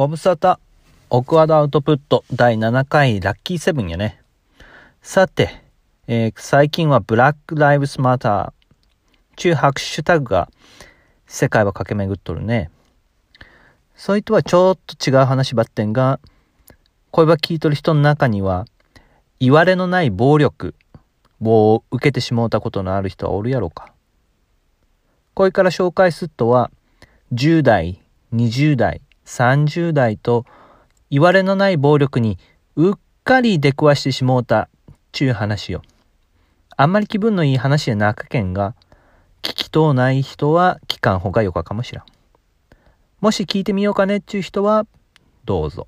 ご無沙汰。オクワドアウトプット第7回ラッキーセブンやね。さて、えー最近はブラックライブスマター中ハッシュタグが世界は駆け巡っとるね。そいとはちょっと違う話ばってんが、声ば聞いとる人の中には、言われのない暴力を受けてしもうたことのある人はおるやろか。これから紹介すっとは、10代、20代、30代といわれのない暴力にうっかり出くわしてしもうたちゅう話よ。あんまり気分のいい話やなかけんが、聞きとうない人は聞かんほうがよかかもしらん。もし聞いてみようかねっちゅう人は、どうぞ。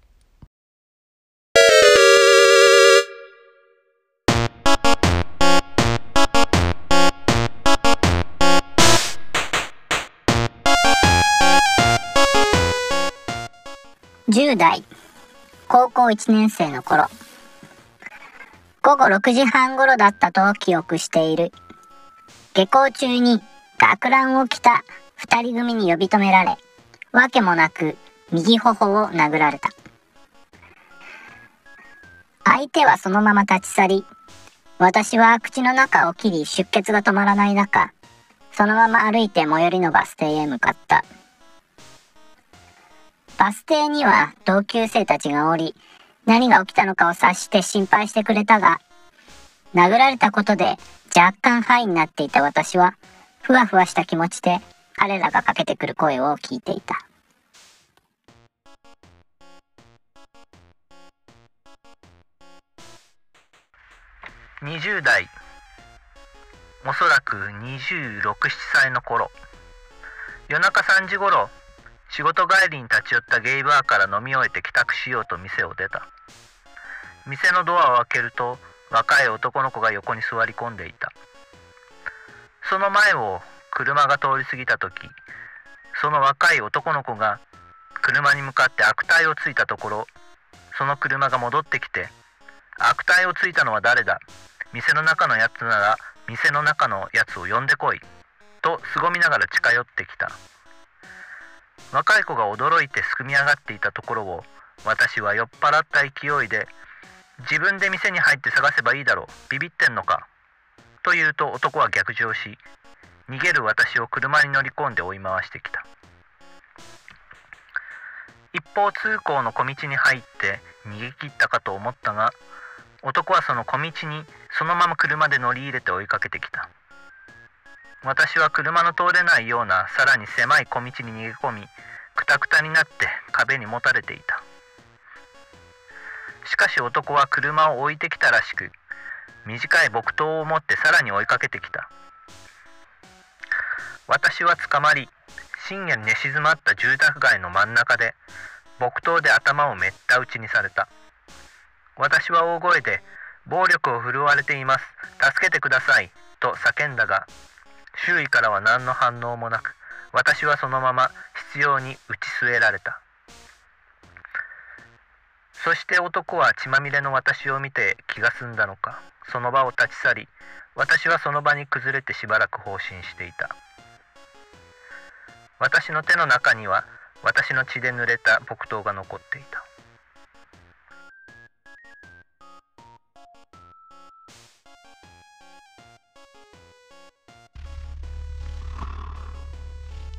10代、高校1年生の頃、午後6時半頃だったと記憶している。下校中に学ランを着た二人組に呼び止められ、わけもなく右頬を殴られた。相手はそのまま立ち去り、私は口の中を切り出血が止まらない中、そのまま歩いて最寄りのバス停へ向かった。バス停には同級生たちがおり、何が起きたのかを察して心配してくれたが、殴られたことで若干ハイになっていた私は、ふわふわした気持ちで彼らがかけてくる声を聞いていた。20代おそらく267歳の頃夜中3時頃仕事帰りに立ち寄ったゲイバーから飲み終えて帰宅しようと店を出た。店のドアを開けると若い男の子が横に座り込んでいた。その前を車が通り過ぎた時その若い男の子が車に向かって悪態をついたところその車が戻ってきて悪態をついたのは誰だ？店の中のやつなら店の中のやつを呼んでこいと凄みながら近寄ってきた。若い子が驚いてすくみ上がっていたところを私は酔っ払った勢いで自分で店に入って探せばいいだろうビビってんのかと言うと男は逆上し逃げる私を車に乗り込んで追い回してきた。一方通行の小道に入って逃げ切ったかと思ったが男はその小道にそのまま車で乗り入れて追いかけてきた。私は車の通れないようなさらに狭い小道に逃げ込みくたくたになって壁にもたれていた。しかし男は車を置いてきたらしく短い木刀を持ってさらに追いかけてきた。私は捕まり深夜に寝静まった住宅街の真ん中で木刀で頭をめった打ちにされた。私は大声で暴力を振るわれています。助けてくださいと叫んだが周囲からは何の反応もなく私はそのまま執拗に打ち据えられた。そして男は血まみれの私を見て気が済んだのかその場を立ち去り私はその場に崩れてしばらく放心していた。私の手の中には私の血で濡れた木刀が残っていた。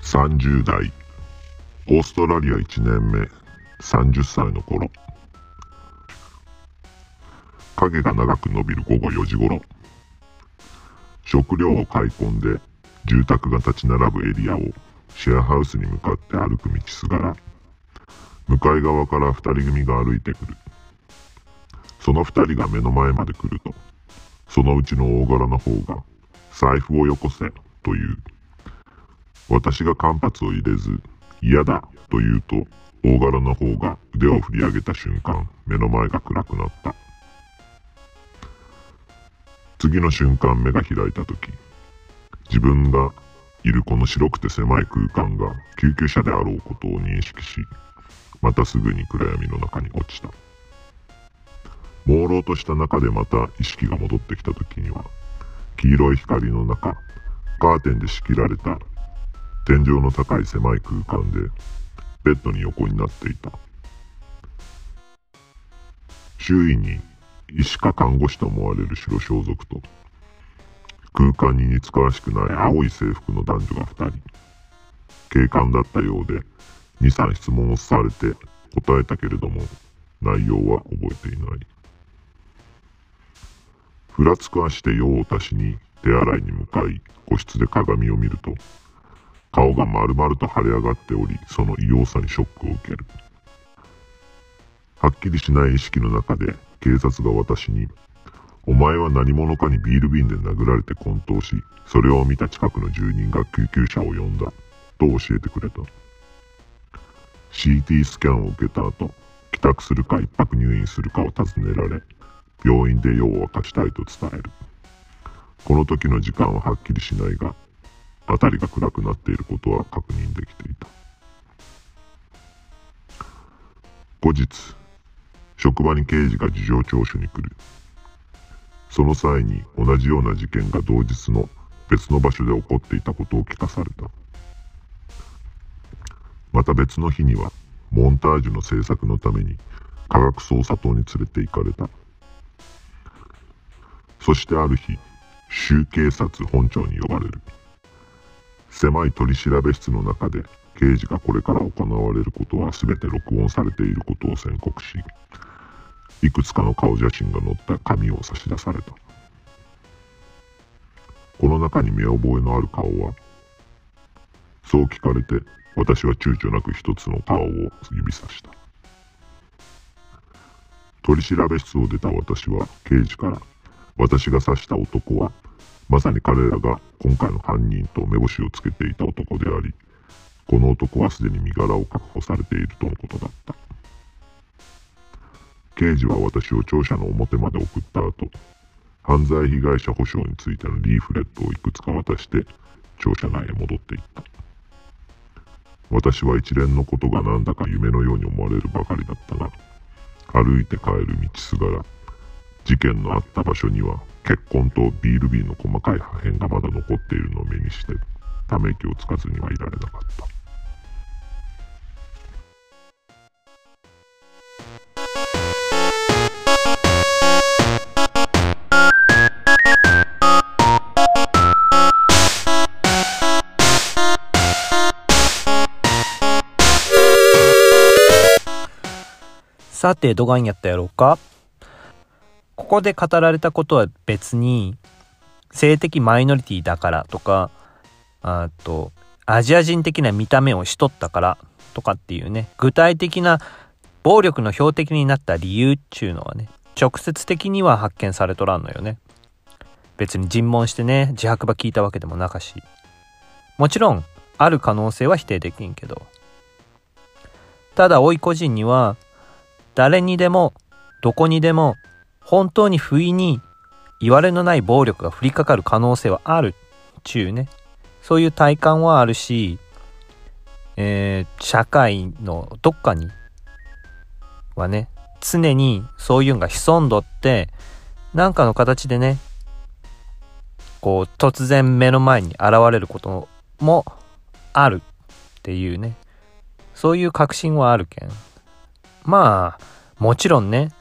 30代オーストラリア1年目30歳の頃。影が長く伸びる午後4時頃。食料を買い込んで住宅が立ち並ぶエリアをシェアハウスに向かって歩く道すがら。向かい側から2人組が歩いてくる。その2人が目の前まで来るとそのうちの大柄な方が財布をよこせという。私が間髪を入れず、嫌だと言うと、大柄な方が腕を振り上げた瞬間、目の前が暗くなった。次の瞬間目が開いた時、自分がいるこの白くて狭い空間が救急車であろうことを認識し、またすぐに暗闇の中に落ちた。朦朧とした中でまた意識が戻ってきた時には、黄色い光の中、カーテンで仕切られた天井の高い狭い空間でベッドに横になっていた周囲に医師か看護師と思われる白装束と、空間に似つかわしくない青い制服の男女が2人。警官だったようで、2、3質問をされて答えたけれども、内容は覚えていない。ふらつく足で用を足しに手洗いに向かい、個室で鏡を見ると、顔が丸々と腫れ上がっており、その異様さにショックを受ける。はっきりしない意識の中で警察が私に、お前は何者かにビール瓶で殴られて混沌し、それを見た近くの住人が救急車を呼んだ、と教えてくれた。CT スキャンを受けた後、帰宅するか一泊入院するかを尋ねられ、病院で用を明かしたいと伝える。この時の時間ははっきりしないが、辺りが暗くなっていることは確認できていた。後日、職場に刑事が事情聴取に来る。その際に同じような事件が同日の別の場所で起こっていたことを聞かされた。また別の日には、モンタージュの制作のために科学捜査棟に連れて行かれた。そしてある日、州警察本庁に呼ばれる。狭い取調室の中で刑事がこれから行われることは全て録音されていることを宣告し、いくつかの顔写真が載った紙を差し出された。この中に見覚えのある顔は、そう聞かれて私は躊躇なく一つの顔を指さした。取り調べ室を出た私は刑事から私が刺した男はまさに彼らが今回の犯人と目星をつけていた男でありこの男はすでに身柄を確保されているとのことだった。刑事は私を庁舎の表まで送った後犯罪被害者保障についてのリーフレットをいくつか渡して庁舎内へ戻っていった。私は一連のことがなんだか夢のように思われるばかりだったが歩いて帰る道すがら事件のあった場所には血痕とビール瓶の細かい破片がまだ残っているのを目にしてため息をつかずにはいられなかった。さて、どがんやったやろうか？ここで語られたことは別に、性的マイノリティだからとか、あと、アジア人的な見た目をしとったからとかっていうね、具体的な暴力の標的になった理由っちゅうのはね、直接的には発見されとらんのよね。別に尋問してね、自白場聞いたわけでもなかし。もちろん、ある可能性は否定できんけど。ただ、おい個人には、誰にでもどこにでも本当に不意に言われのない暴力が降りかかる可能性はあるっちゅうね。そういう体感はあるし、えー、社会のどっかにはね常にそういうのが潜んどって何かの形でねこう突然目の前に現れることもあるっていうね。そういう確信はあるけん。まあ、もちろんね、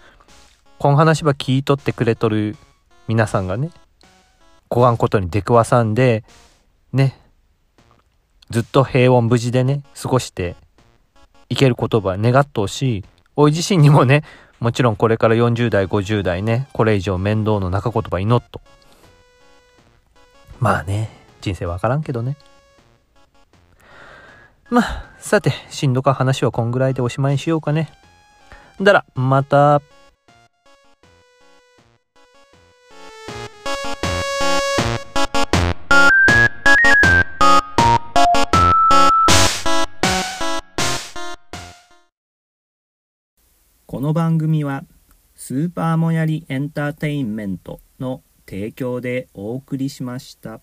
この話は聞いとってくれとる皆さんがね、ごわんことに出くわさんで、ね、ずっと平穏無事でね、過ごしていける言葉願っとうし、おい自身にもね、もちろんこれから40代、50代ね、これ以上面倒の中言葉祈っと。まあね、人生わからんけどね。まあ、さて、しんどか話はこんぐらいでおしまいにしようかね。だら、また。この番組はスーパーもやりエンターテインメントの提供でお送りしました。